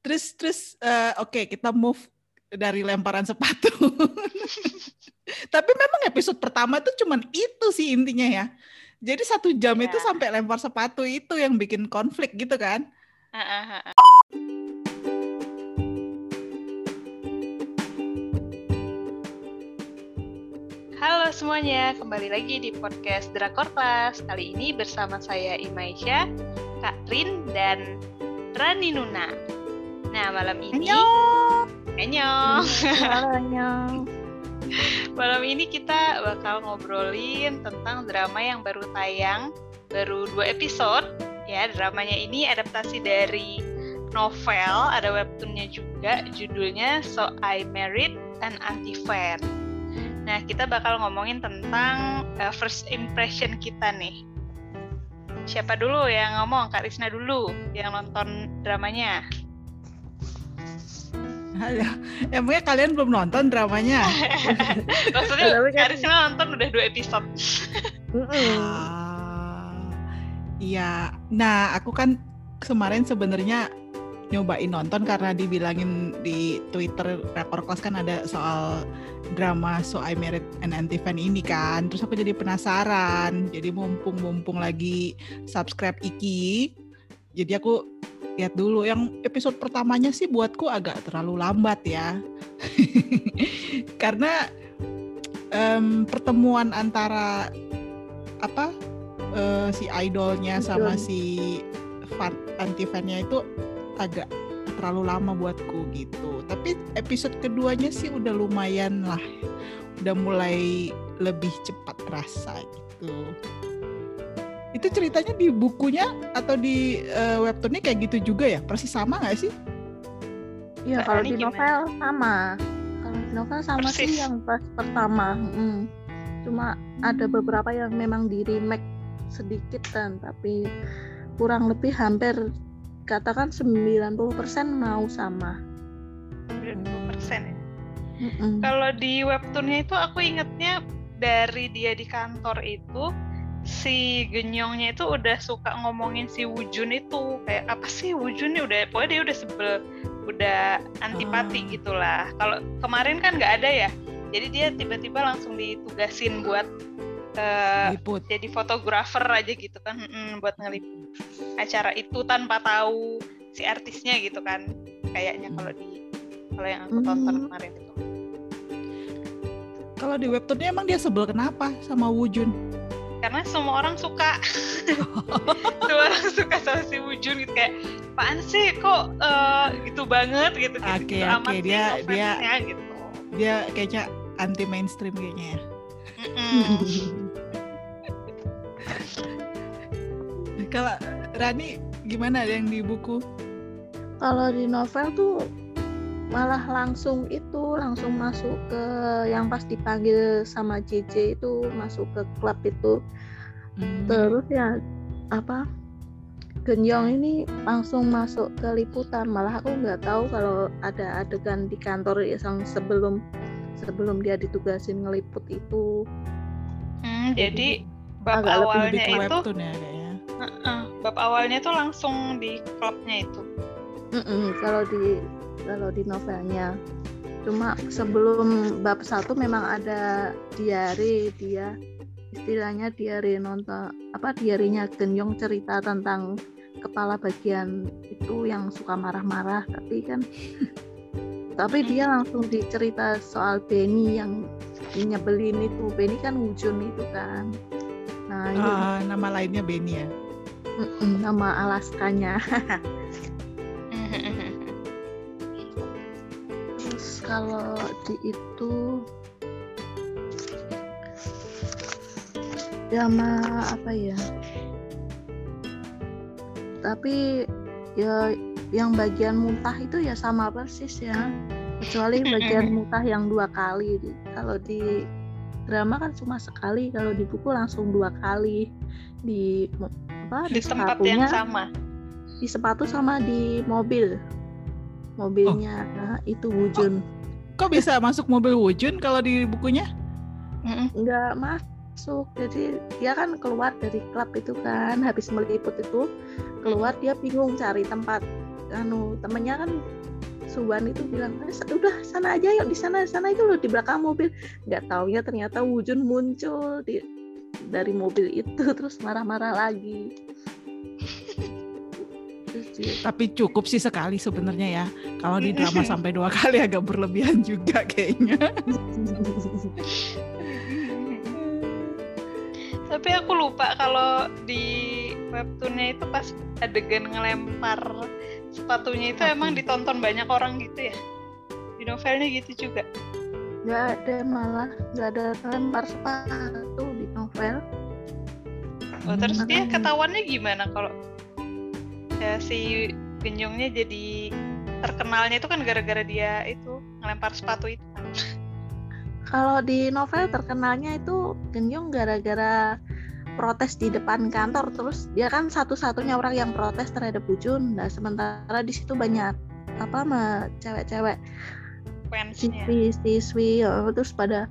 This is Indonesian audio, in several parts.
terus terus uh, oke okay, kita move dari lemparan sepatu. Tapi memang episode pertama itu cuman itu sih intinya ya. Jadi satu jam yeah. itu sampai lempar sepatu itu yang bikin konflik gitu kan? Uh, uh, uh. Halo semuanya, kembali lagi di podcast Drakor Class. Kali ini bersama saya Imaisha, Kak Rin, dan Rani Nuna. Nah, malam ini... Annyeong! Annyeong! malam ini kita bakal ngobrolin tentang drama yang baru tayang, baru dua episode. Ya, dramanya ini adaptasi dari novel, ada webtoonnya juga, judulnya So I Married an Anti-Fan. Nah, kita bakal ngomongin tentang uh, first impression kita nih. Siapa dulu yang ngomong? Kak Risna dulu yang nonton dramanya. Emangnya kalian belum nonton dramanya? Maksudnya Karisma nonton udah dua episode. uh, iya. Nah, aku kan kemarin sebenarnya nyobain nonton karena dibilangin di Twitter rekor kelas kan ada soal drama So I Married an Anti-Fan ini kan. Terus aku jadi penasaran. Jadi mumpung-mumpung lagi subscribe Iki. Jadi aku lihat dulu. Yang episode pertamanya sih buatku agak terlalu lambat ya. Karena um, pertemuan antara apa uh, si idolnya sama si fan, anti fannya itu agak terlalu lama buatku gitu. Tapi episode keduanya sih udah lumayan lah, udah mulai lebih cepat rasa gitu. Itu ceritanya di bukunya atau di uh, webtoonnya kayak gitu juga ya? Persis sama nggak sih? Iya kalau di novel sama. Kalau di novel sama Persis. sih yang pas pertama. Hmm. Cuma ada beberapa yang memang di remake sedikit kan, tapi kurang lebih hampir katakan 90% mau sama. 90% ya. Mm -mm. Kalau di webtoonnya itu aku ingetnya dari dia di kantor itu si Genyongnya itu udah suka ngomongin si Wujun itu kayak apa sih Wujun nih udah pokoknya dia udah sebel udah antipati hmm. gitulah kalau kemarin kan nggak ada ya jadi dia tiba-tiba langsung ditugasin buat uh, jadi fotografer aja gitu kan hmm, buat ngeliput acara itu tanpa tahu si artisnya gitu kan kayaknya kalau di kalau yang aku tonton hmm. kemarin itu kalau di webtoonnya emang dia sebel kenapa sama Wujun? Karena semua orang suka. Semua orang suka sama si Wujun gitu kayak apaan sih? Kok uh, gitu banget? Gitu oke okay, oke okay. dia dia gitu. dia kayaknya anti mainstream kayaknya ya. Kalau Rani gimana yang di buku? Kalau di novel tuh malah langsung itu langsung masuk ke yang pas dipanggil sama JJ itu masuk ke klub itu. Hmm. terus ya apa Genyong ini langsung masuk ke liputan. Malah aku nggak tahu kalau ada adegan di kantor yang sebelum sebelum dia ditugasin ngeliput itu. Hmm, jadi bab awalnya itu ya, Uh -uh, bab awalnya tuh langsung di klubnya itu. Mm -mm, kalau di kalau di novelnya. Cuma sebelum bab satu memang ada diary dia istilahnya diary nonton apa diarinya Genyong cerita tentang kepala bagian itu yang suka marah-marah. Tapi kan tapi dia langsung dicerita soal Benny yang nyebelin itu. Benny kan wujun itu kan. Nah uh, nama lainnya Benny ya? Nama Alaskanya kalau di itu drama apa ya? Tapi ya yang bagian muntah itu ya sama persis ya. Kecuali bagian muntah yang dua kali. Kalau di drama kan cuma sekali kalau di buku langsung dua kali. Di apa di, di tempat yang sama? Di sepatu sama di mobil. Mobilnya oh. nah, itu wujun. oh kok bisa masuk mobil Wujun kalau di bukunya? Enggak masuk. Jadi dia kan keluar dari klub itu kan, habis meliput itu keluar dia bingung cari tempat anu temennya kan Suwan itu bilang eh, udah sana aja yuk di sana sana itu loh di belakang mobil nggak taunya ternyata Wujun muncul di dari mobil itu terus marah-marah lagi tapi cukup sih sekali sebenarnya ya. Kalau di drama sampai dua kali agak berlebihan juga kayaknya. Tapi aku lupa kalau di webtoonnya itu pas adegan ngelempar sepatunya itu emang ditonton banyak orang gitu ya? Di novelnya gitu juga? Nggak ada malah nggak ada lempar sepatu di novel. Oh terus dia ketahuannya gimana kalau ya si Genyongnya jadi terkenalnya itu kan gara-gara dia itu ngelempar sepatu itu kan. Kalau di novel terkenalnya itu Genyong gara-gara protes di depan kantor terus dia kan satu-satunya orang yang protes terhadap Bujun. Nah sementara di situ banyak apa cewek-cewek. Siswi siswi ya, terus pada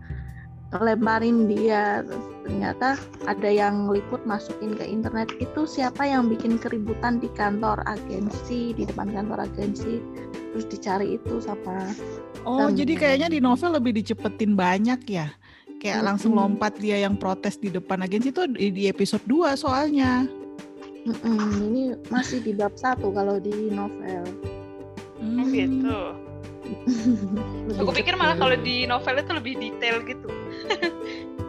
lemparin dia ternyata ada yang liput masukin ke internet itu siapa yang bikin keributan di kantor agensi di depan kantor agensi terus dicari itu sama oh jadi kayaknya di novel lebih dicepetin banyak ya kayak mm-hmm. langsung lompat dia yang protes di depan agensi itu di, episode 2 soalnya. Mm-mm, ini masih di bab satu kalau di novel. Hmm. gitu. Aku pikir malah kalau di novel itu lebih detail gitu.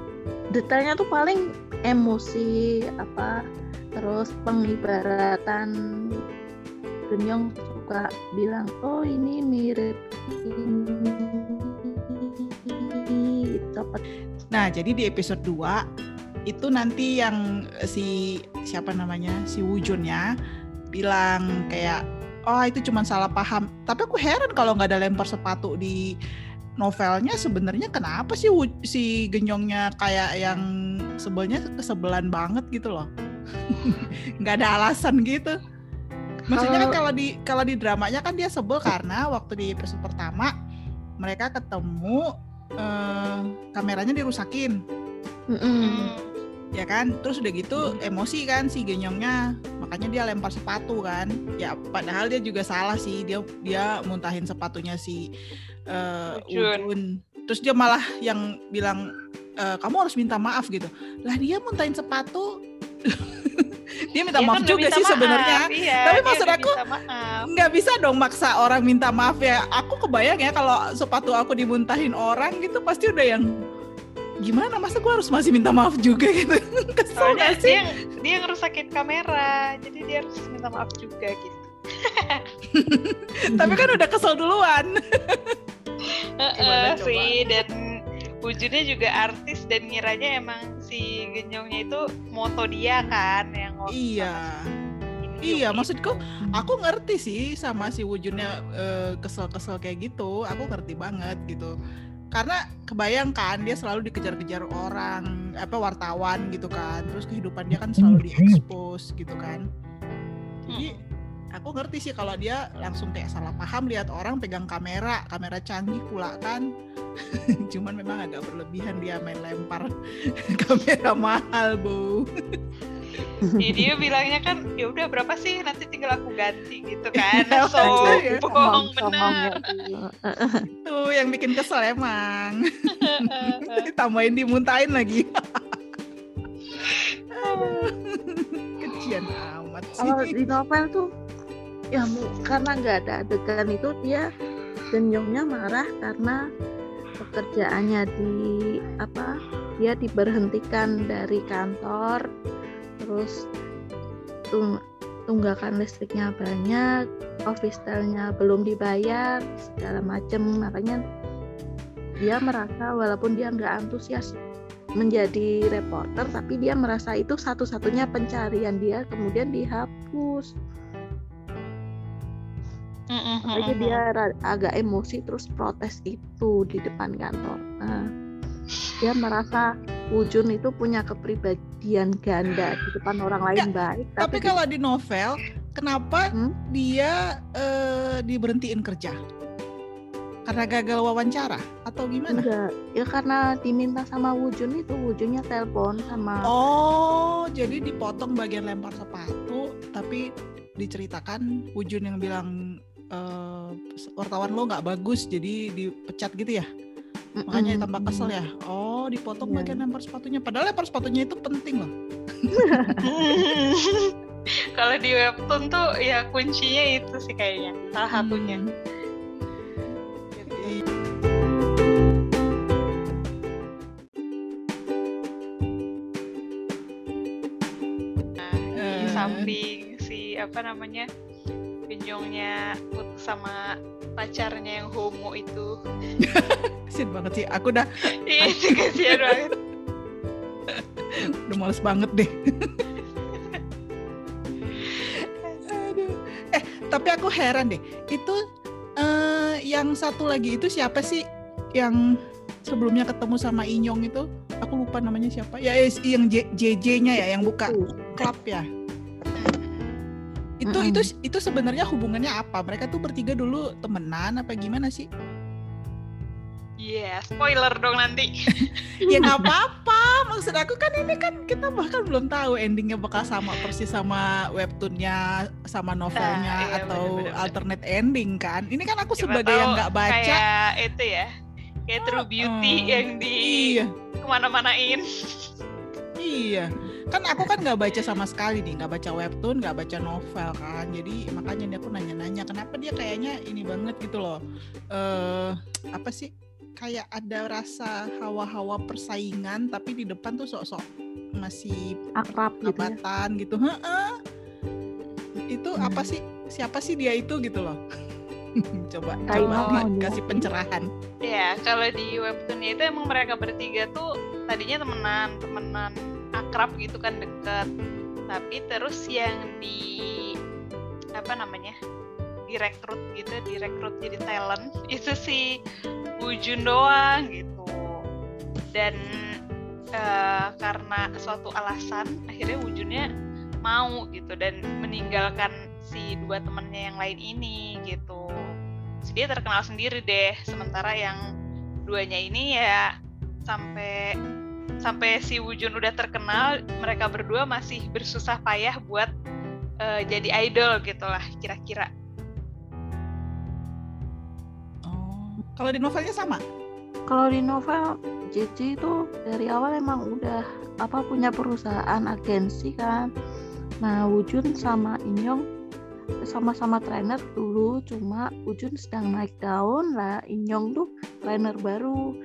Detailnya tuh paling emosi apa terus pengibaratan Genyong suka bilang oh ini mirip ini dapat. Nah, jadi di episode 2 itu nanti yang eh, si siapa namanya? si Wujunnya bilang kayak oh itu cuma salah paham. Tapi aku heran kalau nggak ada lempar sepatu di novelnya sebenarnya kenapa sih si Genyongnya kayak yang sebelnya kesebelan banget gitu loh. nggak ada alasan gitu. Maksudnya kan kalau di kalau di dramanya kan dia sebel karena waktu di episode pertama mereka ketemu uh, kameranya dirusakin mm-hmm. Ya kan? Terus udah gitu emosi kan si genyongnya makanya dia lempar sepatu kan. Ya padahal dia juga salah sih. Dia dia muntahin sepatunya si uh, Ujun terus dia malah yang bilang e, kamu harus minta maaf gitu. Lah dia muntahin sepatu. Dia minta dia maaf kan juga sih sebenarnya. iya, tapi maksud aku nggak bisa dong maksa orang minta maaf ya. Aku kebayang ya kalau sepatu aku dimuntahin orang gitu pasti udah yang gimana? Masa gue harus masih minta maaf juga gitu? Kesel gak sih? dia dia ngerusakin kamera jadi dia harus minta maaf juga gitu. Tapi kan udah kesel duluan. Uh, sih dan wujudnya juga artis dan ngiranya emang si Genyongnya itu moto dia kan yang iya. iya maksudku aku ngerti sih sama si wujudnya uh, kesel-kesel kayak gitu. Aku ngerti banget gitu karena kebayang kan dia selalu dikejar-kejar orang apa wartawan gitu kan. Terus kehidupan dia kan selalu diekspos gitu kan. Jadi aku ngerti sih kalau dia langsung kayak salah paham lihat orang pegang kamera kamera canggih pula kan. Cuman memang agak berlebihan dia main lempar kamera mahal bu ya, dia bilangnya kan ya udah berapa sih? Nanti tinggal aku ganti gitu kan. Iya, sombong benar. tuh yang bikin kesel emang. Tambahin dimuntahin lagi. Kecian amat sih. Kalau di novel tuh ya karena nggak ada adegan itu dia Genyongnya marah karena pekerjaannya di apa dia diberhentikan dari kantor terus tung, tunggakan listriknya banyak office style-nya belum dibayar segala macam makanya dia merasa walaupun dia nggak antusias menjadi reporter tapi dia merasa itu satu-satunya pencarian dia kemudian dihapus. Makanya dia agak emosi terus protes itu di depan kantor. Nah, dia merasa Wujun itu punya kepribadian ganda di depan orang lain ya, baik tapi, tapi kalau di novel kenapa hmm? dia uh, diberhentiin kerja karena gagal wawancara atau gimana? Enggak, ya karena diminta sama Wujun itu Wujunnya telepon sama Oh, jadi dipotong bagian lempar sepatu tapi diceritakan Wujun yang bilang uh, wartawan lo nggak bagus jadi dipecat gitu ya makanya tambah kesel ya oh dipotong yeah. bagian lempar sepatunya padahal lempar sepatunya itu penting loh kalau di webtoon tuh ya kuncinya itu sih kayaknya salah satunya hmm. nah, di eh. samping si apa namanya genjongnya sama pacarnya yang homo itu. Kasian banget sih aku udah iya kasian banget. Udah males banget deh. Aduh. eh tapi aku heran deh itu uh, yang satu lagi itu siapa sih yang sebelumnya ketemu sama Inyong itu? Aku lupa namanya siapa. Ya yang JJ-nya ya yang buka. klub ya itu mm -hmm. itu itu sebenarnya hubungannya apa mereka tuh bertiga dulu temenan apa gimana sih Iya, yeah, spoiler dong nanti. ya nggak apa-apa. Maksud aku kan ini kan kita bahkan belum tahu endingnya bakal sama persis sama webtoonnya, sama novelnya nah, iya, atau bener -bener. alternate ending kan. Ini kan aku Coba sebagai yang nggak baca. Kayak itu ya, kayak True Beauty uh, yang di iya. ke mana-manain. iya. Kan aku kan nggak baca sama sekali nih nggak baca webtoon nggak baca novel kan. Jadi makanya dia aku nanya-nanya kenapa dia kayaknya ini banget gitu loh. Uh, apa sih? Kayak ada rasa hawa-hawa persaingan tapi di depan tuh sok-sok masih akrab gitu ya? gitu. Heeh. itu hmm. apa sih? Siapa sih dia itu gitu loh? Coba Kayak coba kasih pencerahan. Ya kalau di webtoonnya itu emang mereka bertiga tuh tadinya temenan temenan akrab gitu kan deket. Tapi terus yang di apa namanya direkrut gitu direkrut jadi talent itu si Wujun doang gitu. Dan uh, karena suatu alasan akhirnya Wujunnya mau gitu dan meninggalkan si dua temennya yang lain ini gitu. Jadi dia terkenal sendiri deh sementara yang duanya ini ya sampai sampai si Wujun udah terkenal mereka berdua masih bersusah payah buat uh, jadi idol gitulah kira-kira. Oh. Kalau di novelnya sama? Kalau di novel JJ itu dari awal emang udah apa punya perusahaan agensi kan. Nah Wujun sama Inyong sama-sama trainer dulu cuma Wujun sedang naik daun lah. Inyong tuh trainer baru.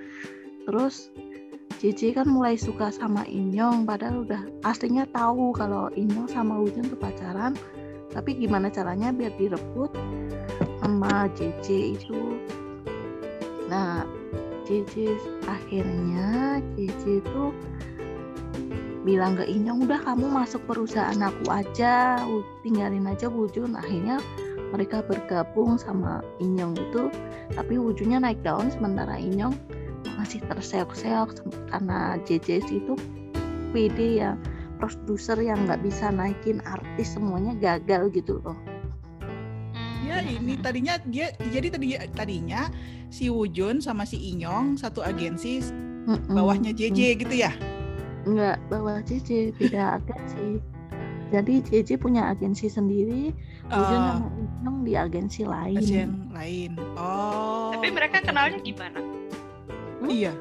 Terus Cici kan mulai suka sama Inyong padahal udah aslinya tahu kalau Inyong sama Wujun tuh pacaran. Tapi gimana caranya biar direbut sama Cici itu? Nah Cici akhirnya Cici itu bilang ke Inyong udah kamu masuk perusahaan aku aja tinggalin aja Wujun akhirnya mereka bergabung sama Inyong itu tapi wujudnya naik daun sementara Inyong masih terseok-seok karena JJS itu PD ya produser yang nggak bisa naikin artis semuanya gagal gitu loh. Ya ini tadinya dia jadi tadi tadinya si Wujun sama si Inyong satu agensi bawahnya JJ gitu ya? Enggak, bawah JJ beda agensi. Jadi JJ punya agensi sendiri Wujun uh, sama Inyong di agensi lain. Agensi yang lain. Oh. Tapi mereka kenalnya gimana Hmm? Iya.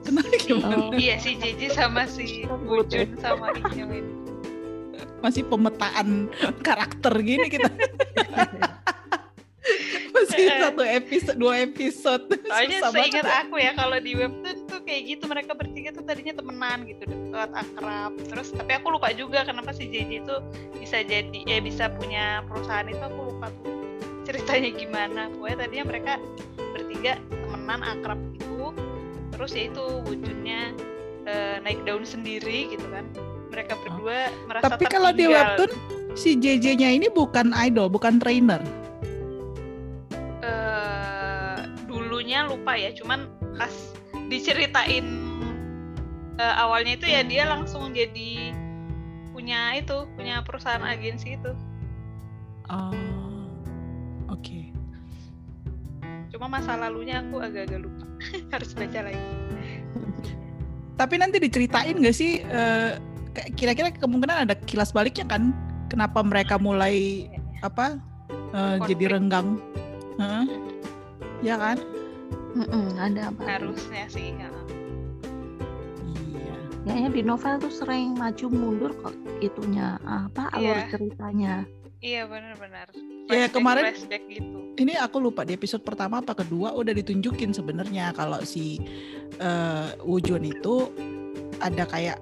Kenapa gimana? Oh. Iya si JJ sama si Bujun sama Inyong itu. Masih pemetaan karakter gini kita. Masih satu episode, dua episode. Soalnya seingat aku ya kalau di webtoon tuh kayak gitu mereka bertiga tuh tadinya temenan gitu dekat akrab. Terus tapi aku lupa juga kenapa si JJ itu bisa jadi ya bisa punya perusahaan itu aku lupa tuh ceritanya gimana. Pokoknya tadinya mereka bertiga temenan akrab gitu terus ya itu wujudnya uh, naik daun sendiri gitu kan mereka oh. berdua oh. merasa tapi kalau di webtoon si JJ-nya ini bukan idol bukan trainer uh, dulunya lupa ya cuman pas diceritain uh, awalnya itu ya dia langsung jadi punya itu punya perusahaan agensi itu oh cuma masa lalunya aku agak-agak lupa. Harus baca lagi. Tapi nanti diceritain gak sih uh, kira-kira kemungkinan ada kilas baliknya kan? Kenapa mereka mulai apa uh, jadi renggang? Huh? ya kan? Mm-mm, ada apa? Harusnya sih ya. iya. Kayaknya di novel tuh sering maju mundur kok itunya apa alur Iya. ceritanya iya benar-benar. Ya, kemarin- flashback gitu. ini aku lupa di episode pertama apa kedua udah ditunjukin sebenarnya kalau si uh, Wujun itu ada kayak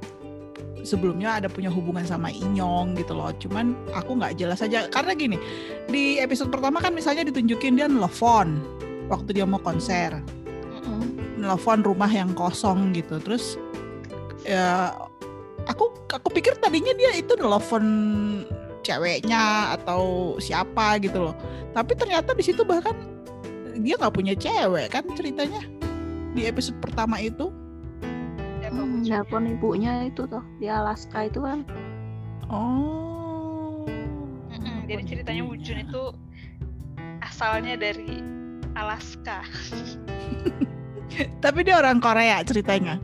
sebelumnya ada punya hubungan sama Inyong gitu loh. Cuman aku nggak jelas aja. Karena gini di episode pertama kan misalnya ditunjukin dia nelfon waktu dia mau konser. Nelfon rumah yang kosong gitu. Terus ya aku aku pikir tadinya dia itu nelfon ceweknya atau siapa gitu loh. Tapi ternyata di situ bahkan dia nggak punya cewek kan ceritanya di episode pertama itu? Hmm, nelpon ibunya itu tuh di Alaska itu kan. Oh. Mm-mm, jadi ceritanya. Wujun itu asalnya dari Alaska. Tapi dia orang Korea ceritanya.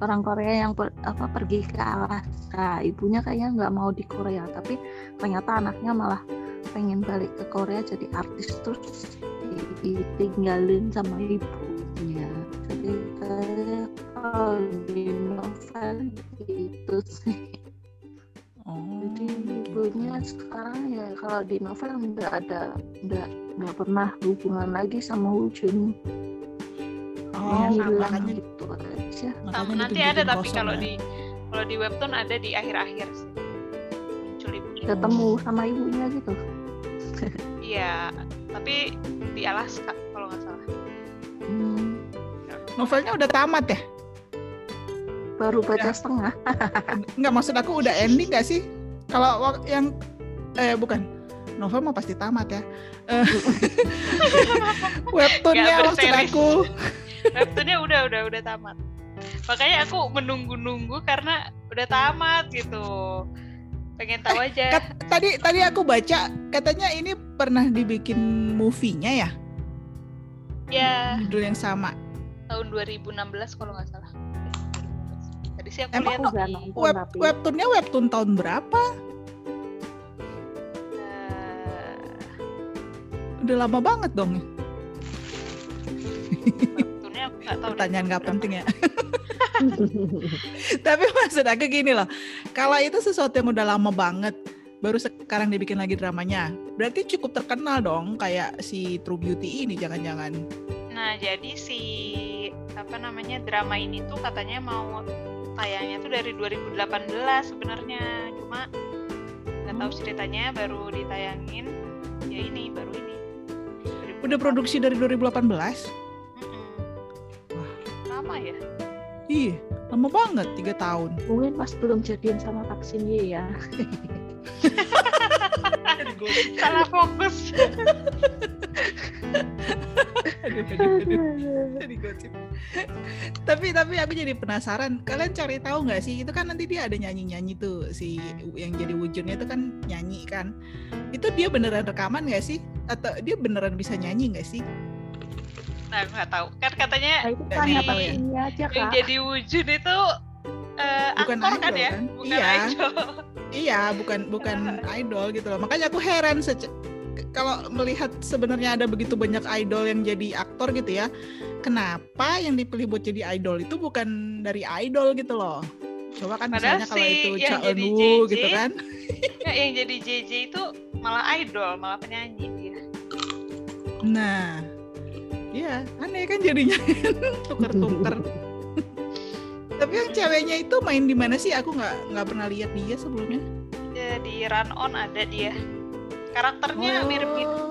Orang Korea yang per- apa pergi ke Alaska ibunya kayaknya nggak mau di Korea tapi ternyata anaknya malah pengen balik ke Korea jadi artis terus di- ditinggalin sama ibunya. Jadi kalau di novel gitu sih. Oh jadi gitu. ibunya sekarang ya kalau di novel nggak ada nggak nggak pernah hubungan lagi sama Wujun oh ya, makanya gitu aja. Sama- nanti ada tapi kosong kalau ya. di kalau di webtoon ada di akhir-akhir sih. Muncul ibunya ketemu sama ibunya gitu. Iya tapi di Alaska kalau nggak salah. Hmm, novelnya udah tamat ya? Baru baca Ya. setengah. Nggak maksud aku udah ending nggak sih? Kalau yang eh bukan. Novel mah pasti tamat ya. Eh, webtoonnya maksud aku webtoonnya udah udah udah tamat. Makanya aku menunggu-nunggu karena udah tamat gitu. Pengen tahu aja. Kat- tadi tadi aku baca katanya ini pernah dibikin movie-nya ya? Ya. Judul yang sama. Tahun 2016 kalau nggak salah. Tadi sih aku Emang lihat. nonton Web, webtoonnya webtoon tahun berapa? Eh, udah lama banget dong aku nggak tahu pertanyaan nggak penting ya tapi maksud aku gini loh kalau itu sesuatu yang udah lama banget baru sekarang dibikin lagi dramanya berarti cukup terkenal dong kayak si True Beauty ini jangan-jangan Nah, jadi si apa namanya drama ini tuh katanya mau tayangnya tuh dari 2018 sebenarnya. Cuma nggak tahu ceritanya baru ditayangin ya ini baru ini. udah produksi dari 2018 Mm-mm. Lama ya? iya lama banget tiga tahun mungkin pas belum jadian sama vaksin Y ya Salah fokus. Aduh, aduh, aduh. Jadi gosip. tapi tapi aku jadi penasaran kalian cari tahu nggak sih itu kan nanti dia ada nyanyi nyanyi tuh si yang jadi wujudnya itu kan nyanyi kan itu dia beneran rekaman nggak sih atau dia beneran bisa nyanyi nggak sih Nah, aku nggak tahu. Kan katanya nah, itu kan apa ya. ini aja yang jadi wujud itu eh, Bukan aktor kan idol, ya? kan? Bukan Iya. idol. iya bukan bukan idol gitu loh makanya aku heran sece- kalau melihat sebenarnya ada begitu banyak idol yang jadi aktor gitu ya kenapa yang dipilih buat jadi idol itu bukan dari idol gitu loh coba kan Padahal misalnya kalau si itu yang Cha jadi Eun Woo JJ, gitu kan Ya, yang jadi JJ itu malah idol, malah penyanyi dia. Nah, ya aneh kan jadinya tuker-tuker. Tapi yang ceweknya itu main di mana sih? Aku nggak nggak pernah lihat dia sebelumnya. Ya, di Run On ada dia. Karakternya Oh, mirip gitu,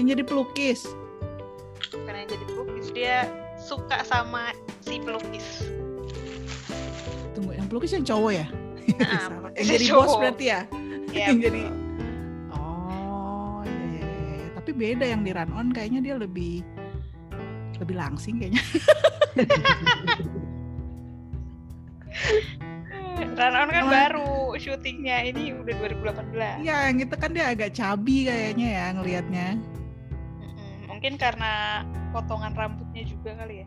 Yang jadi pelukis. bukan yang jadi pelukis. Dia suka sama si pelukis. Tunggu, yang pelukis yang cowok ya? Nah, Yang jadi cowok. bos berarti ya? Ya, yang jadi. Beda yang di Run On kayaknya dia lebih lebih langsing kayaknya. Run On kan Oh. baru syutingnya ini udah 2018. Iya, yang itu kan dia agak cabi kayaknya ya ngelihatnya. Mungkin karena potongan rambutnya juga kali ya.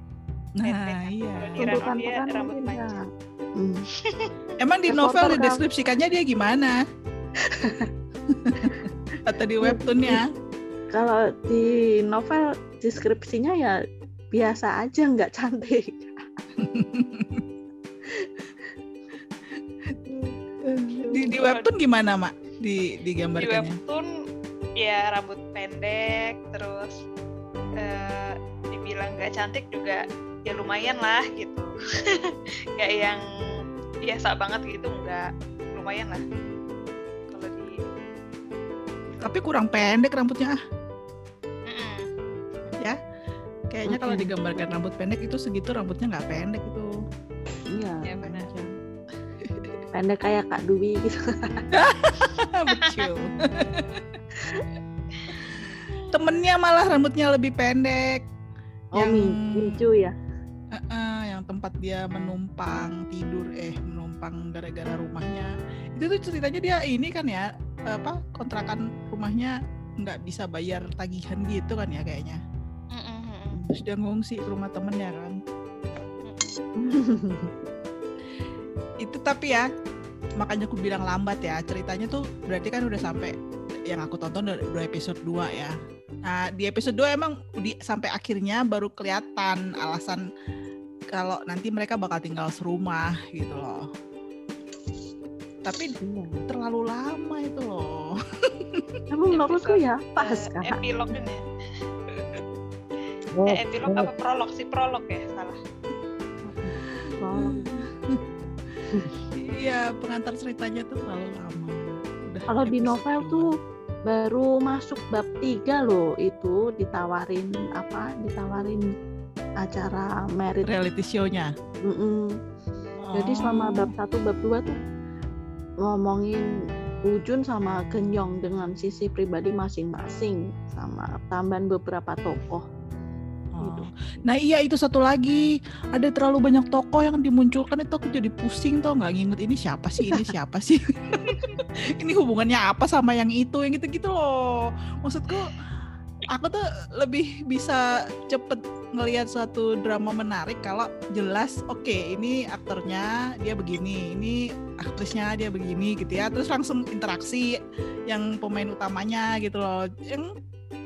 Nah, kan. iya. Kalau di Tuntutan dia rambut panjang. ya. Hmm. Emang di novel Reporter kan. dideskripsikannya dia gimana? Atau di webtoonnya? Kalau di novel deskripsinya ya biasa aja nggak cantik. Di, di webtoon gimana, Mak? Di Di digambarkannya? webtoon ya rambut pendek, terus eh, dibilang nggak cantik juga ya lumayan lah gitu. Nggak yang biasa banget gitu, nggak lumayan lah. Kalau di Tapi kurang pendek rambutnya ah. Kayaknya kalau digambarkan rambut pendek itu segitu rambutnya nggak pendek itu. Iya. ya benar. Pendek kayak Kak Dwi gitu. Betul. Temennya malah rambutnya lebih pendek. Oh, Yang- Micu ya. Eh-eh, yang tempat dia menumpang tidur eh menumpang gara-gara rumahnya itu tuh ceritanya dia ini kan ya apa kontrakan rumahnya nggak bisa bayar tagihan gitu kan ya kayaknya. Terus dia ngungsi ke rumah temennya kan. Itu tapi ya makanya aku bilang lambat ya ceritanya tuh berarti kan udah sampai yang aku tonton udah, episode 2 ya. Nah di episode 2 emang di sampai akhirnya baru kelihatan alasan kalau nanti mereka bakal tinggal serumah gitu loh. Tapi Iya. terlalu lama itu loh. Tapi menurutku ya pas Eh, kak. Oh, Eh, epilog apa prolog sih prolog ya salah. oh. iya pengantar ceritanya tuh terlalu lama Udah Kalau di novel dua. tuh baru masuk bab tiga loh itu ditawarin apa? Ditawarin acara merit. reality show-nya Mm-mm. Jadi selama Oh. bab satu bab dua tuh ngomongin Ujun sama Genyong dengan sisi pribadi masing-masing sama tambahan beberapa tokoh. Gitu. Oh. Nah iya itu satu lagi. Ada terlalu banyak tokoh yang dimunculkan itu aku jadi pusing tau nggak? Nginget ini siapa sih ini siapa sih? Ini hubungannya apa sama yang itu yang gitu-gitu loh. Maksudku aku tuh lebih bisa cepet ngelihat suatu drama menarik kalau jelas oke ini aktornya dia begini ini aktrisnya dia begini gitu ya. Terus langsung interaksi yang pemain utamanya gitu loh. Yang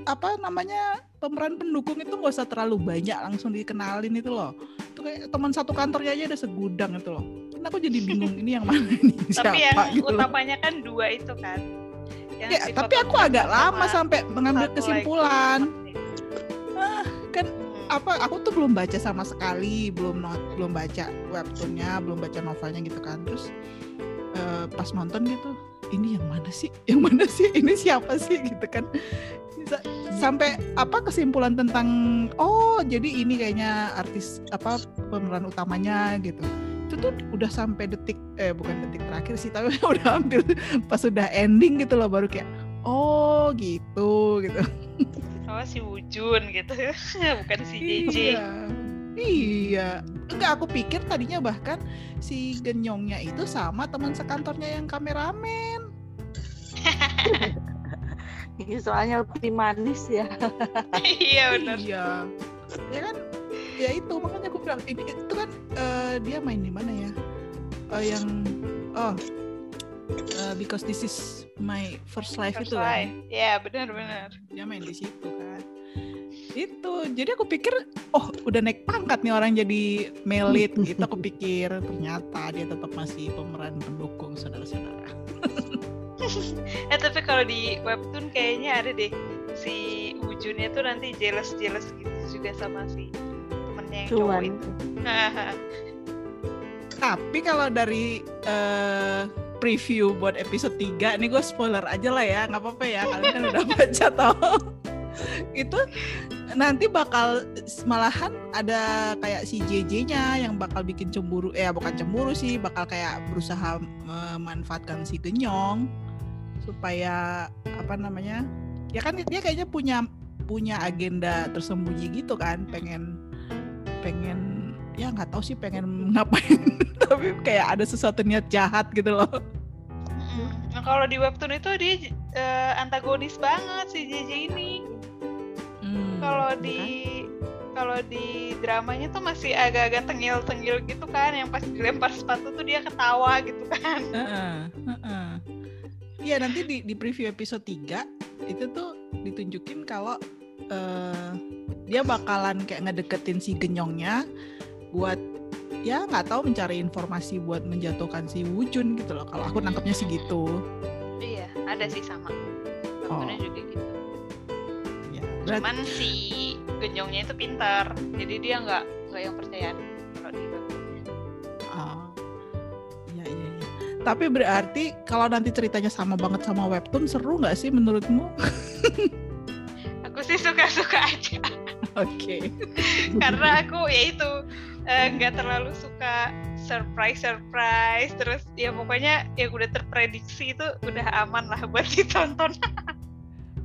apa namanya pemeran pendukung itu nggak usah terlalu banyak langsung dikenalin itu loh. Itu kayak teman satu kantornya aja ada segudang itu loh. Kan aku jadi bingung ini yang mana ini siapa Tapi yang gitu loh. utamanya kan dua itu kan. Yang ya si tapi aku agak lama sampai mengambil kesimpulan. Ah kan Hmm. apa aku tuh belum baca sama sekali belum not, belum baca webtoonnya belum baca novelnya gitu kan. Terus eh, pas nonton gitu ini yang mana sih? Yang mana sih? Ini siapa sih? gitu kan sampai apa kesimpulan tentang oh jadi ini kayaknya artis apa pemeran utamanya gitu itu tuh udah sampai detik eh bukan detik terakhir sih tapi udah hampir pas udah ending gitu loh baru kayak oh gitu gitu Oh si Wujun gitu, bukan si JJ. Iya. Iya. Enggak aku pikir tadinya bahkan si Genyongnya itu sama teman sekantornya yang kameramen. Ini soalnya lebih manis ya. Iya benar. Iya. Ya kan? Ya itu makanya aku bilang ini itu kan eh, dia main di mana ya? Eh, yang oh eh, because this is my first life First itu kan. Life. Iya benar-benar. dia main di situ kan itu jadi aku pikir oh udah naik pangkat nih orang jadi melit gitu aku pikir ternyata dia tetap masih pemeran pendukung saudara-saudara Eh tapi kalau di webtoon kayaknya ada deh si Wujunnya tuh nanti jealous jealous gitu juga sama si temennya yang cowok Cuan. itu. tapi kalau dari eh, preview buat episode 3 nih gue spoiler aja lah ya nggak apa-apa ya kalian kan udah baca tau itu nanti bakal malahan ada kayak si JJ-nya yang bakal bikin cemburu eh bukan cemburu sih bakal kayak berusaha memanfaatkan si Genyong supaya apa namanya ya kan dia kayaknya punya punya agenda tersembunyi gitu kan pengen pengen ya nggak tahu sih pengen ngapain tapi kayak ada sesuatu niat jahat gitu loh. Nah, kalau di webtoon itu dia eh, antagonis banget si JJ ini. Hmm, Kalau iya di kan? kalau di dramanya tuh masih agak-agak tengil-tengil gitu kan yang pas dilempar sepatu tuh dia ketawa gitu kan Heeh, heeh. Iya nanti di, di preview episode 3 itu tuh ditunjukin kalau eh, dia bakalan kayak ngedeketin si genyongnya buat ya nggak tahu mencari informasi buat menjatuhkan si Wujun gitu loh. Kalau aku nangkepnya sih gitu. iya ada sih sama Oh. Webtoonnya juga gitu Ya, berarti cuman si genyongnya itu pintar jadi dia nggak nggak yang percaya Tapi berarti kalau nanti ceritanya sama banget sama webtoon seru nggak sih menurutmu? aku sih suka-suka aja Oke. karena aku ya itu eh, nggak terlalu suka surprise surprise terus ya pokoknya yang udah terprediksi itu udah aman lah buat ditonton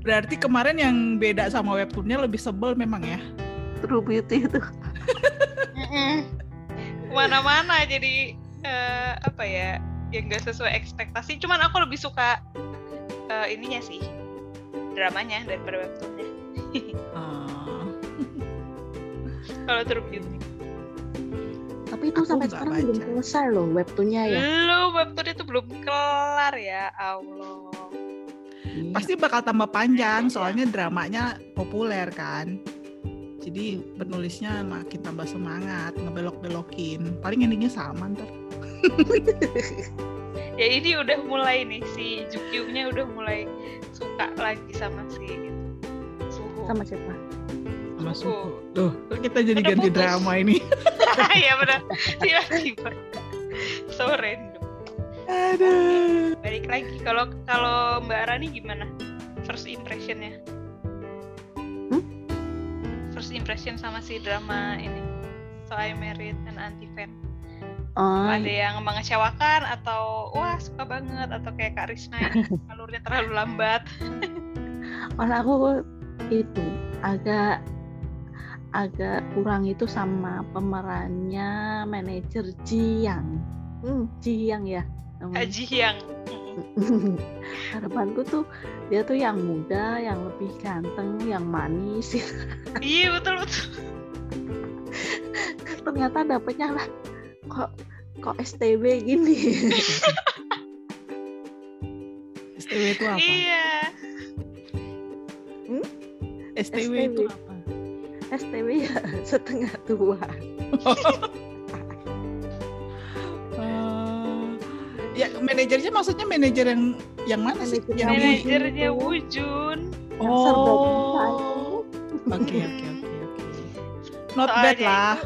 Berarti kemarin yang beda sama webtoonnya lebih sebel memang ya? True Beauty itu Mm-mm. ke mana-mana jadi eh, apa ya yang nggak sesuai ekspektasi cuman aku lebih suka eh, ininya sih dramanya daripada webtoonnya Oh. kalau True Beauty tapi itu Aku sampai sekarang belum baca. selesai loh webtoonnya ya belum webtoon itu belum kelar ya Allah. Pasti bakal tambah panjang Iya. soalnya dramanya populer kan. Jadi penulisnya makin tambah semangat, ngebelok-belokin. Paling endingnya sama ntar. ya ini udah mulai nih si Jukyungnya udah mulai suka lagi sama si Suho sama siapa Sama Suho. Tuh, kita jadi Udah ganti putus. drama ini. ya benar tiba-tiba so random Aduh. balik lagi kalau kalau Mbak Rani gimana first impressionnya Hmm? first impression sama si drama ini So I Married an Anti Fan oh ada yang mengecewakan atau wah suka banget atau kayak Kak Risna ini alurnya terlalu lambat. Kalau aku itu agak agak kurang itu sama pemerannya manajer Jiang. Hmm, Jiang ya namanya. Haji yang harapanku tuh dia tuh yang muda yang lebih ganteng yang manis. Iya betul betul. Ternyata dapetnya lah kok kok STB gini STW itu apa? iya STW STW. itu apa? STB ya setengah tua Eh, ya manajernya maksudnya manajer yang yang mana sih? Manajer Yang manajernya itu. Wujun Oh. itu. Oke oke oke oke. Not Soalnya bad lah. Ih,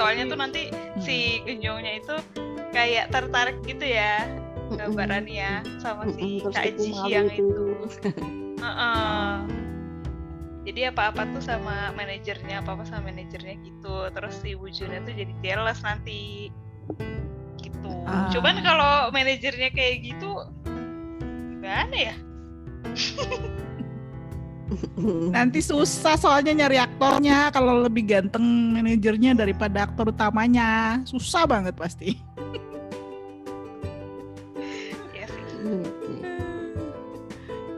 soalnya tuh nanti Hmm. si Genyongnya itu kayak tertarik gitu ya gambarannya ya sama si Ji malu yang itu. itu. Heeh. Jadi apa-apa tuh sama manajernya, apa-apa sama manajernya gitu. Terus si Wujunnya tuh jadi jealous nanti. Gitu. Ah. Cuman kalau manajernya kayak gitu gimana ya? Nanti susah soalnya nyari aktornya kalau lebih ganteng manajernya daripada aktor utamanya. Susah banget pasti. Ya sih.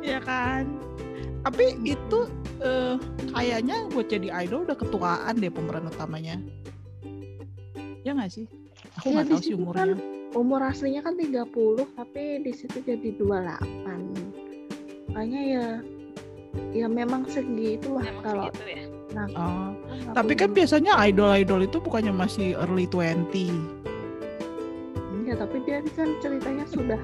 ya kan? Tapi itu eh, kayaknya buat jadi idol udah ketuaan deh pemeran utamanya. Ya nggak sih? Aku Ya, nggak di tahu sih situ umurnya. kan umur aslinya kan 30 tapi di situ jadi 28 makanya ya ya memang segitu lah Emang kalau segitu ya. nah, Oh, kan tapi kan biasanya idol-idol itu bukannya masih early 20. ya tapi dia kan ceritanya sudah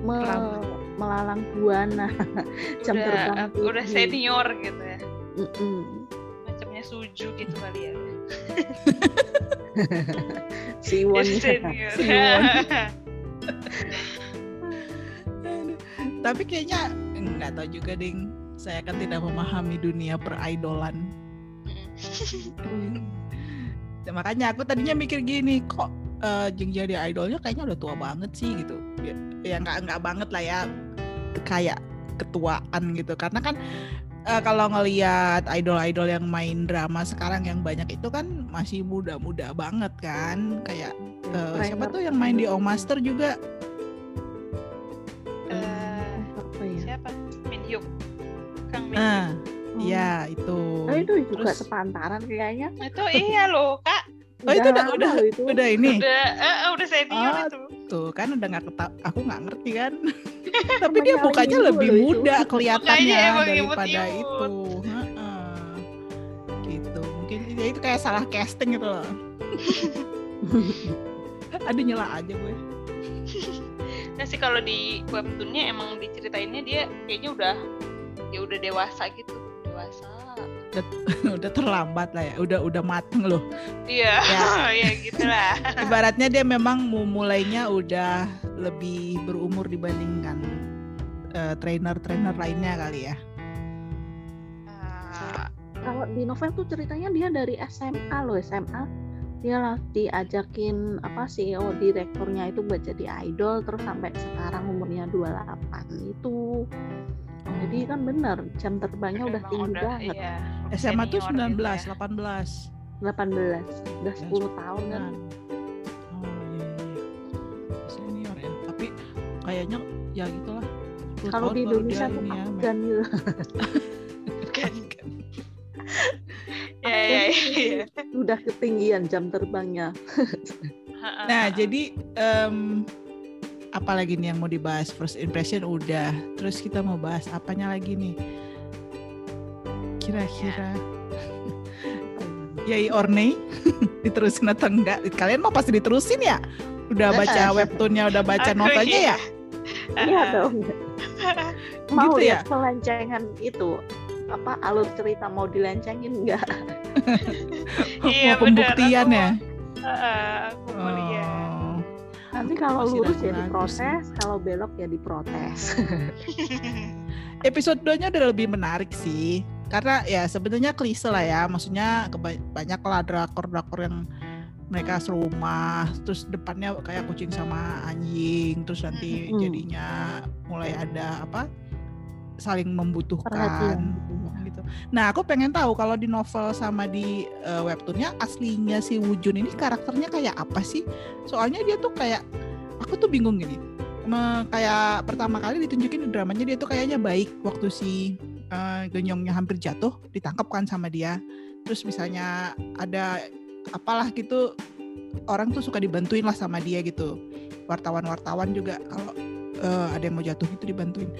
me- Lama. melalang buana jam udah, terbang udah tinggi. senior gitu ya. Mm-mm. Macamnya suju gitu kali ya. Siwon ya. senior. Siwon. Tapi kayaknya nggak tahu juga ding. Saya kan tidak memahami dunia peridolan. Ya, makanya aku tadinya mikir gini, kok eh, Jeng jadi idolnya kayaknya udah tua banget sih gitu. Ya, ya nggak nggak banget lah ya, kayak ketuaan gitu. Karena kan eh, kalau ngelihat idol-idol yang main drama sekarang yang banyak itu kan masih muda-muda banget kan. Kayak eh, siapa tuh yang main di O Master juga Min Nah, Hyuk. Iya, itu. Oh, itu juga Terus- sepantaran kayaknya. Itu iya loh, Kak. Oh, itu udah lama udah loh itu. udah ini. Udah eh, eh, udah senior Ah, itu. Tuh kan udah nggak keta aku nggak ngerti kan. Tapi dia mukanya dulu lebih loh itu. muda kelihatannya Mukanya emang daripada imut-imut. itu. Heeh. Gitu. Mungkin ya itu kayak salah casting gitu loh. Aduh nyela aja gue. Nah sih kalau di webtoonnya emang diceritainnya dia kayaknya udah ya udah dewasa gitu, dewasa. udah terlambat lah ya. Udah udah mateng loh. Iya, Ya. ya gitulah. Ibaratnya dia memang mau mulainya udah lebih berumur dibandingkan eh, trainer-trainer lainnya kali ya. Ah, Kalau di novel tuh ceritanya dia dari SMA loh, SMA. Dia lah diajakin apa CEO direkturnya itu buat jadi idol terus sampai sekarang umurnya 28 itu. Jadi kan bener jam terbangnya udah tinggi udah, banget. Iya, SMA tuh senior 19, gitu ya. 18. 18, udah 10 tahun kan. Oh iya iya. iya. Senior ya. Tapi kayaknya ya gitulah. 10 Kalau di Indonesia tuh ini ya, afgan gitu. Kan. Ya, ya, ya, ya. udah ketinggian jam terbangnya. Nah, jadi em, apa lagi nih yang mau dibahas? First impression udah. Terus kita mau bahas apanya lagi nih? Kira-kira Yai Ornei diterusin atau enggak? Kalian mau pasti diterusin ya? Udah baca webtoonnya, udah baca novelnya ya? Iya dong. Mau Gitu ya? lihat pelencengan itu apa alur cerita mau dilencengin enggak? Iya, mau pembuktian bener. ya? Heeh, aku mau. Oh. Nanti kalau lurus ya diproses, kalau belok ya diprotes. episode 2-nya udah lebih menarik sih. Karena ya sebenarnya klise lah ya. Maksudnya banyak lah drakor-drakor yang mereka serumah, terus depannya kayak kucing sama anjing, terus nanti Mm. jadinya mulai ada apa? saling membutuhkan Perhatian. Nah, aku pengen tahu kalau di novel sama di eh, webtoonnya aslinya si Wujun ini karakternya kayak apa sih? Soalnya dia tuh kayak aku tuh bingung gini. Me- kayak pertama kali ditunjukin di dramanya dia tuh kayaknya baik waktu si eh, Genyongnya hampir jatuh ditangkap kan sama dia. Terus misalnya ada apalah gitu orang tuh suka dibantuin lah sama dia gitu. Wartawan-wartawan juga kalau eh, ada yang mau jatuh gitu dibantuin.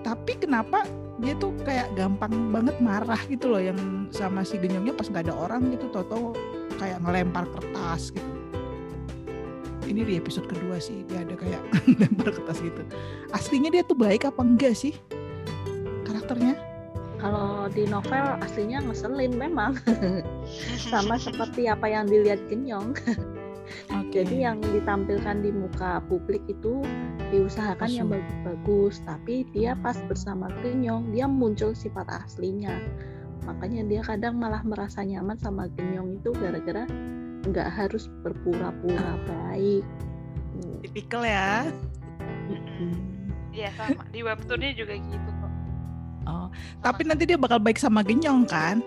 Tapi kenapa dia tuh kayak gampang banget marah gitu loh yang sama si Genyongnya pas nggak ada orang gitu Toto kayak ngelempar kertas gitu. Ini di episode kedua sih dia ada kayak lempar kertas gitu. Aslinya dia tuh baik apa enggak sih karakternya? Kalau di novel aslinya ngeselin memang, sama seperti apa yang dilihat Genyong. oke Jadi yang ditampilkan di muka publik itu diusahakan yang Palsu. bagus-bagus, tapi dia pas bersama Genyong dia muncul sifat aslinya. Makanya dia kadang malah merasa nyaman sama Genyong itu gara-gara nggak harus berpura-pura baik. Hmm. tipikal ya Iya sama di webtoonnya juga gitu kok. oh tapi nanti dia bakal baik sama Genyong kan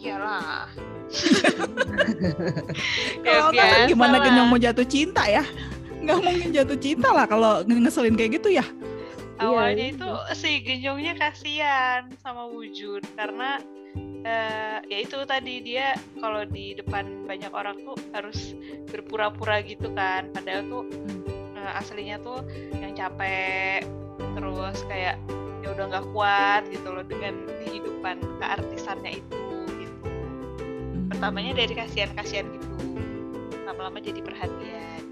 Iyalah. kalau kan gimana lah. mau jatuh cinta ya? Nggak mungkin jatuh cinta lah kalau ngeselin kayak gitu ya. Awalnya Iya, itu si Genyongnya kasihan sama Wujud karena eh, ya itu tadi dia kalau di depan banyak orang tuh harus berpura-pura gitu kan. Padahal tuh eh, aslinya tuh yang capek terus kayak ya udah nggak kuat gitu loh dengan kehidupan keartisannya itu pertamanya dari kasihan-kasihan gitu. Lama-lama jadi perhatian.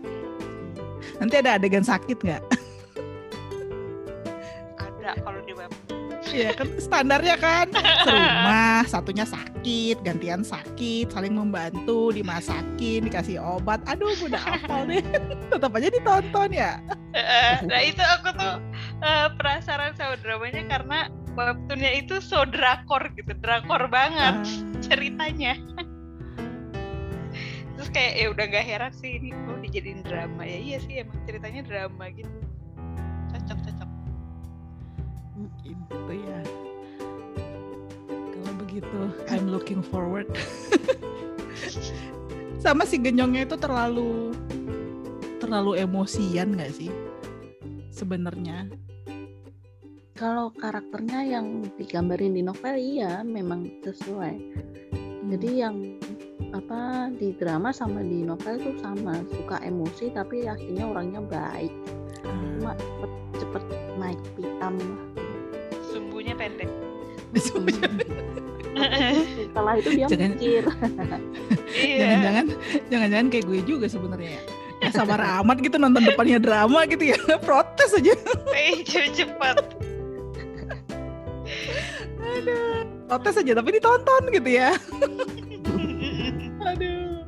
Nanti ada adegan sakit nggak? Ada kalau di web. Iya kan standarnya kan. Serumah satunya sakit gantian sakit saling membantu dimasakin dikasih obat. Aduh udah hafal deh. Tetap aja ditonton ya. Nah itu aku tuh eh, penasaran sama dramanya karena webtoonnya itu so drakor gitu drakor banget Ah, ceritanya. Terus kayak ya udah nggak heran sih ini kok dijadiin drama. Ya iya sih emang ceritanya drama gitu. Cocok cocok. Gitu ya. Kalau begitu I'm looking forward. Sama si genyongnya itu terlalu terlalu emosian nggak sih? Sebenarnya kalau karakternya yang digambarin di novel iya memang sesuai. Jadi yang apa di drama sama di novel tuh sama suka emosi tapi aslinya orangnya baik. Cuma cepet cepet naik pitam. Sumbunya pendek. Setelah itu dia Jangan- mikir. Iya. Jangan-jangan jangan-jangan kayak gue juga sebenarnya ya. Sabar amat gitu nonton depannya drama gitu ya. Protes aja. eh cepet-cepet Aduh. Protes aja tapi ditonton gitu ya. Aduh.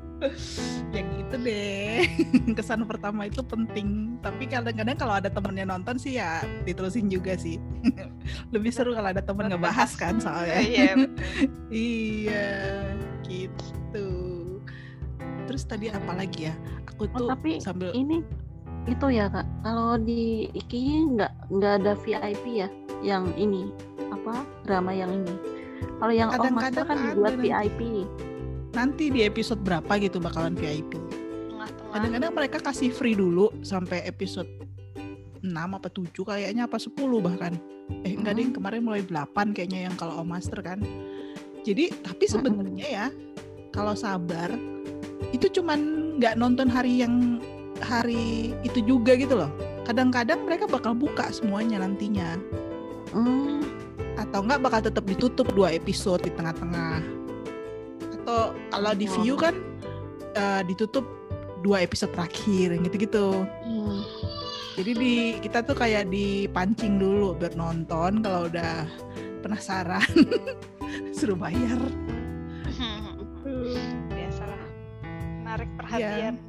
Ya gitu deh. Kesan pertama itu penting. Tapi kadang-kadang kalau ada temennya nonton sih ya diterusin juga sih. Lebih seru kalau ada temen ngebahas kan soalnya. iya iya, gitu. Terus tadi apa lagi ya? Aku Oh, tuh tapi sambil ini itu ya kak kalau di Iki nggak nggak ada VIP ya yang ini apa drama yang ini kalau yang All Master Kadang-kadang kan ada dibuat nanti. VIP nanti di episode berapa gitu bakalan VIP. Kadang-kadang mereka kasih free dulu sampai episode 6 apa 7 kayaknya apa 10 bahkan. Eh enggak deh Hmm. kemarin mulai 8 kayaknya yang kalau Om Master kan. Jadi tapi Hmm. sebenarnya ya kalau sabar itu cuman nggak nonton hari yang hari itu juga gitu loh. Kadang-kadang mereka bakal buka semuanya nantinya hmm, atau enggak bakal tetap ditutup dua episode di tengah-tengah. Atau kalau di view Oh. kan eh, ditutup dua episode terakhir gitu-gitu. Hmm. jadi di kita tuh kayak dipancing dulu biar nonton kalau udah penasaran. Suruh bayar. Biasalah menarik perhatian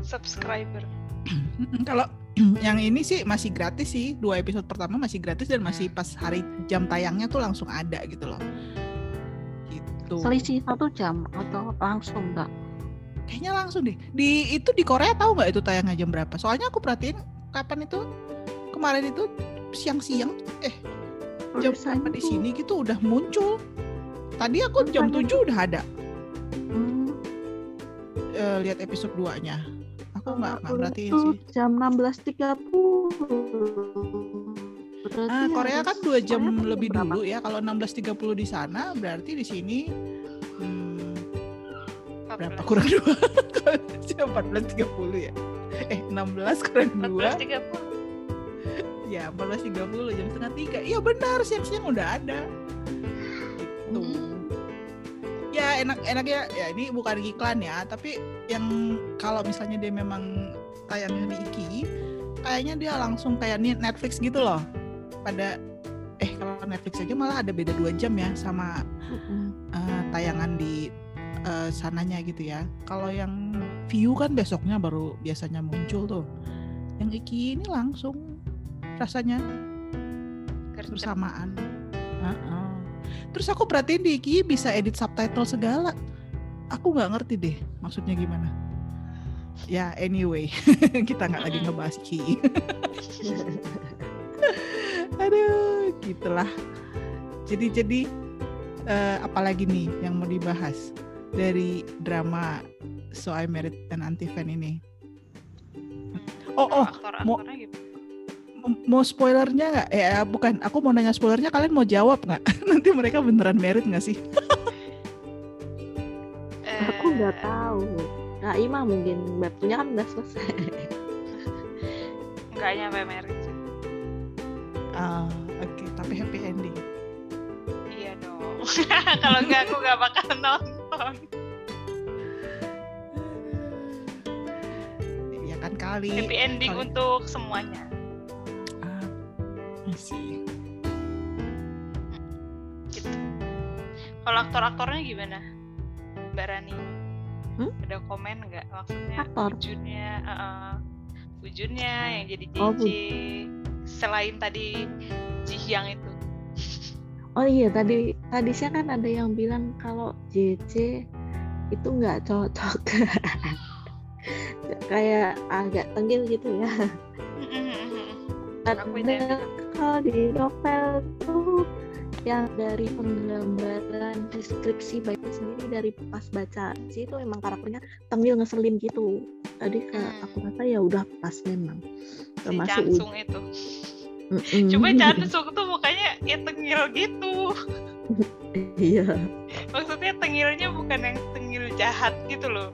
subscriber. Kalau yang ini sih masih gratis sih. Dua episode pertama masih gratis dan masih pas hari jam tayangnya tuh langsung ada gitu loh. Gitu. Selisih satu jam atau langsung nggak? Kayaknya langsung deh. Di itu di Korea tahu nggak itu tayangnya jam berapa? Soalnya aku perhatiin kapan itu kemarin itu siang-siang eh jam berapa di sini gitu udah muncul. Tadi aku jam Tulisannya 7 udah ada. Hmm, eh, lihat episode 2-nya. Aku nggak nggak itu sih. jam 16.30 Berarti Ah, Korea kan dua jam Korea lebih berapa? dulu ya. Kalau 16.30 di sana berarti di sini hmm, berapa 14. kurang dua? Jam 14.30 ya. Eh 16 kurang dua. 14.30 Ya, 14.30 jam setengah tiga. Iya benar, siang-siang udah ada. Gitu. Hmm. Ya enak-enak ya. Ya ini bukan iklan ya, tapi yang kalau misalnya dia memang tayangnya di Iki, kayaknya dia langsung kayak Netflix gitu loh. Pada eh kalau Netflix aja malah ada beda dua jam ya sama eh, tayangan di eh, sananya gitu ya. Kalau yang view kan besoknya baru biasanya muncul tuh. Yang Iki ini langsung rasanya bersamaan. Heeh. Terus aku perhatiin di Iki bisa edit subtitle segala. Aku nggak ngerti deh maksudnya gimana. Ya anyway, kita nggak lagi ngebahas Iki. Aduh, gitulah. Jadi jadi eh, apalagi nih yang mau dibahas dari drama So I Married an Anti-Fan ini? Oh, oh, mau- mau spoilernya nggak? Eh bukan, aku mau nanya spoilernya. Kalian mau jawab nggak? Nanti mereka beneran merit nggak sih? Nggak Eh, tahu. Nah, Ima mungkin webnya kan udah selesai. nggak nyampe sih Ah, oke. Tapi happy ending. iya dong kalau nggak aku nggak bakal nonton Ya kan kali. happy ending kali- untuk semuanya Ah, I see. gitu kalau aktor-aktornya gimana Mbak Rani Hmm? ada komen nggak maksudnya Aktor. wujudnya uh, wujudnya yang jadi Oh, JJ selain tadi Jihyang itu Oh iya tadi tadi sih kan ada yang bilang kalau JJ itu nggak cocok. Kayak agak tenggil gitu ya. Ada kalau di novel tuh yang dari penggambaran deskripsi baiknya sendiri dari pas baca sih itu emang karakternya tengil ngeselin gitu. Tadi kayak Hmm. aku rasa ya udah pas memang. si Termasuk Chansung itu Mm-mm. Cuma Chansung tuh mukanya ya tengil gitu. Iya. Maksudnya tengilnya bukan yang tengil jahat gitu loh.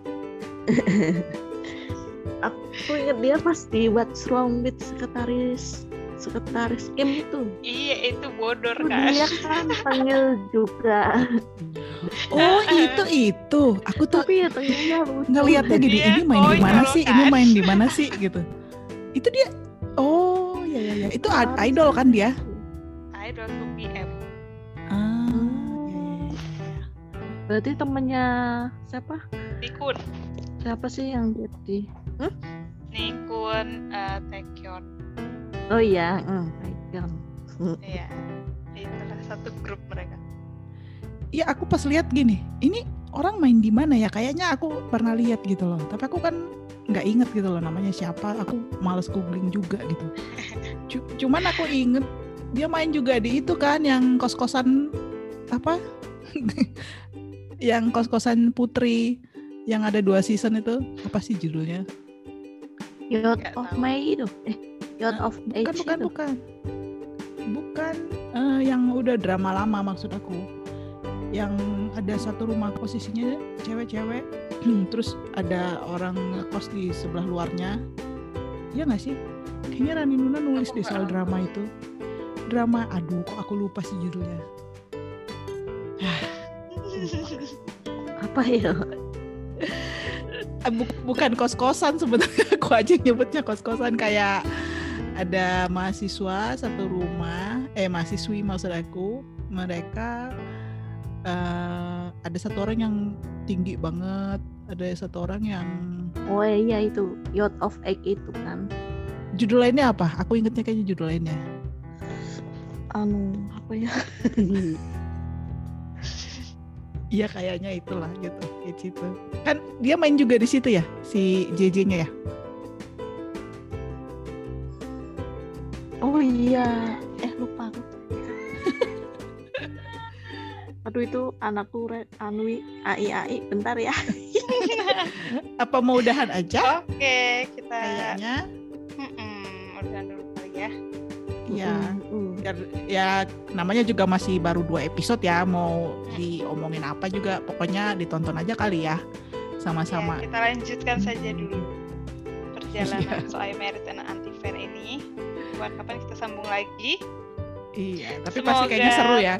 Aku inget dia pas di What's Wrong with Sekretaris Sekretaris Kim itu. Iya itu bodor Oh, kan. dia kan tengil juga. Oh itu itu. Aku tuh Tapi ya tengilnya ngelihatnya gini Dia ini main di mana sih? Ini kan? main di mana sih gitu. Itu dia. Oh ya ya ya. Itu idol kan dia? Idol 2 PM. Ah. ya, ya, ya. Berarti temennya siapa? Nikun. Siapa sih yang jadi? Nikun uh, Taekyon. Oh iya, Taekyon. Iya. Itulah satu grup mereka. Iya aku pas lihat gini, ini orang main di mana ya? Kayaknya aku pernah lihat gitu loh. Tapi aku kan nggak inget gitu loh namanya siapa. Aku males googling juga gitu. Cu- cuman aku inget dia main juga di itu kan yang kos-kosan apa? yang kos-kosan Putri yang ada dua season itu apa sih judulnya? Yacht of. May itu. Eh, Of Age Bukan bukan itu. bukan. Bukan eh, yang udah drama lama maksud aku. Yang ada satu rumah posisinya cewek-cewek, terus ada orang ngekos di sebelah luarnya. Iya nggak sih? Kayaknya Rani Nuna nulis Aku nggak soal drama itu. Drama, aduh kok aku lupa sih judulnya. Apa ya? Eh, bu- bukan kos-kosan sebetulnya aku aja nyebutnya kos-kosan kayak ada mahasiswa satu rumah eh mahasiswi maksud aku. Mereka eh, ada satu orang yang tinggi banget ada satu orang yang Oh iya itu Yacht of Age itu kan. judul lainnya apa? Aku ingetnya kayaknya judul lainnya. Anu apa ya? iya kayaknya itulah gitu di situ kan dia main juga di situ ya si JJ-nya ya Oh iya. Eh lupa aku. Aduh itu anakku Re- Anui AI AI bentar ya. apa mau udahan aja Oke, kita kayaknya Mm-mm, udah dulu kali ya. ya Mm, ya namanya juga masih baru dua episode ya mau diomongin apa juga pokoknya ditonton aja kali ya sama-sama Ya, kita lanjutkan saja dulu perjalanan Iya. soal merit dan anti ini. Buat kapan kita sambung lagi? iya tapi pasti kayaknya Semoga- seru ya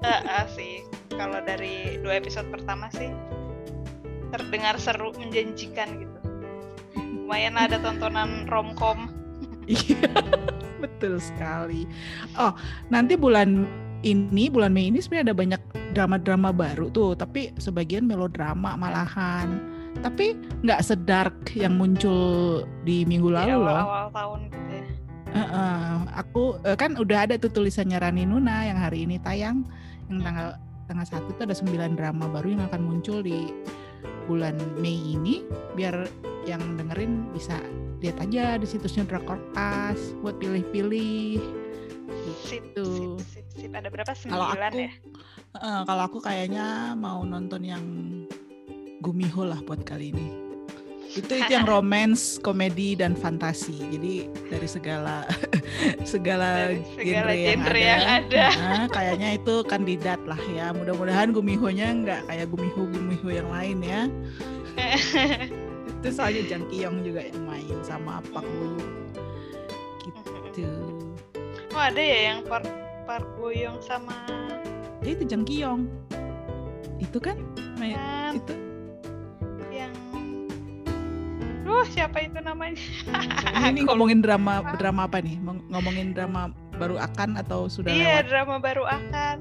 Eh, eh, sih, kalau dari dua episode pertama sih terdengar seru, menjanjikan gitu. Lumayan ada tontonan romcom. iya betul sekali oh nanti bulan ini bulan Mei ini sebenarnya ada banyak drama-drama baru tuh tapi sebagian melodrama malahan tapi nggak sedark yang muncul di minggu di lalu loh awal-awal tahun gitu ya. Heeh, aku eh, kan udah ada tuh tulisannya Rani Nuna yang hari ini tayang yang tanggal tanggal satu itu ada 9 drama baru yang akan muncul di bulan Mei ini biar yang dengerin bisa lihat aja di situsnya Drakor Pass buat pilih-pilih Sip, gitu. sip, sip, sip. Ada berapa? Kalau Sembilan aku ya? eh, kalau aku kayaknya mau nonton yang Gumiho lah buat kali ini. Itu itu yang romance, komedi dan fantasi. Jadi dari segala segala, Dari segala genre, genre yang yang ada, ada. nah, kayaknya itu kandidat lah ya. Mudah-mudahan Gumiho-nya nggak kayak Gumiho Gumiho yang lain ya. Itu soalnya Jang Kyung juga yang main sama Pak Boyong gitu. oh ada ya yang Park Park Boyong sama Ya itu Jang Kyung. Itu kan main itu Duh, siapa itu namanya? ini ngomongin drama drama apa nih? Ngomongin drama baru akan atau sudah Iya, lewat? drama baru akan.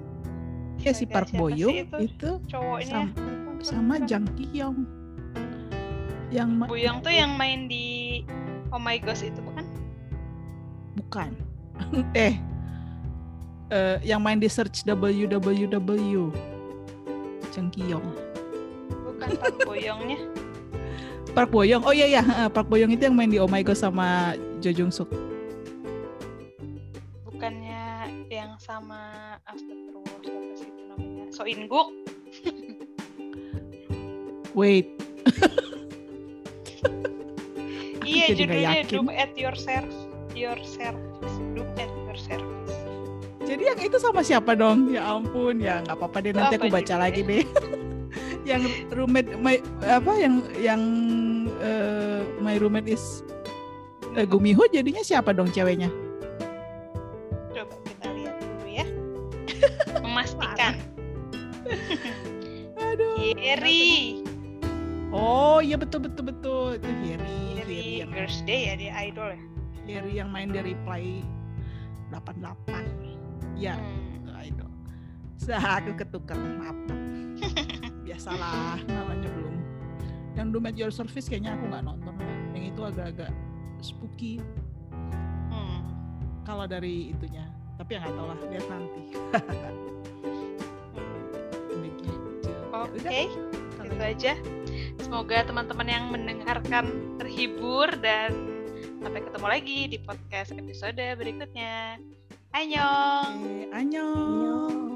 Ya si Astaga, Park siapa Bo sih Young itu itu cowoknya. sam- sama Jang Ki Young. Yang Buyong tuh yang main di Oh My Gosh itu bukan? bukan. eh eh, yang main di search www. Jang Ki Young. Bukan Park Boyongnya. Park Bo Young. Oh iya heeh, Park Bo Young itu yang main di Oh My God sama Jo Jung Suk. Bukannya yang sama Astagfirullah siapa sih itu namanya? So In Guk. Wait, Iya jadi judulnya yakin. Do at Yourself. Yourself. Do at Yourself. Jadi yang itu sama siapa dong? Ya ampun, ya nggak apa-apa deh nanti Apa aku baca lagi deh. yang roommate my, apa yang yang eh, my roommate is eh, Gumiho jadinya siapa dong ceweknya? Coba kita lihat dulu ya. Memastikan. Aduh. Yeri. Oh iya betul betul betul itu Heri, Heri Yeri yang Girls Day ya dia idol ya. Heri yang main dari Play 88. Ya, Hmm. idol. Sah, aku ketukar, maaf. Biasalah namanya belum. Yang Do At Your Service kayaknya aku nggak nonton. Yang itu agak-agak spooky Hmm. kalau dari itunya. Tapi ya nggak tahu lah, lihat nanti. Begitu. Ya Oke, udah, kalau itu aja. Semoga teman-teman yang mendengarkan terhibur dan sampai ketemu lagi di podcast episode berikutnya. Annyeong! Annyeong.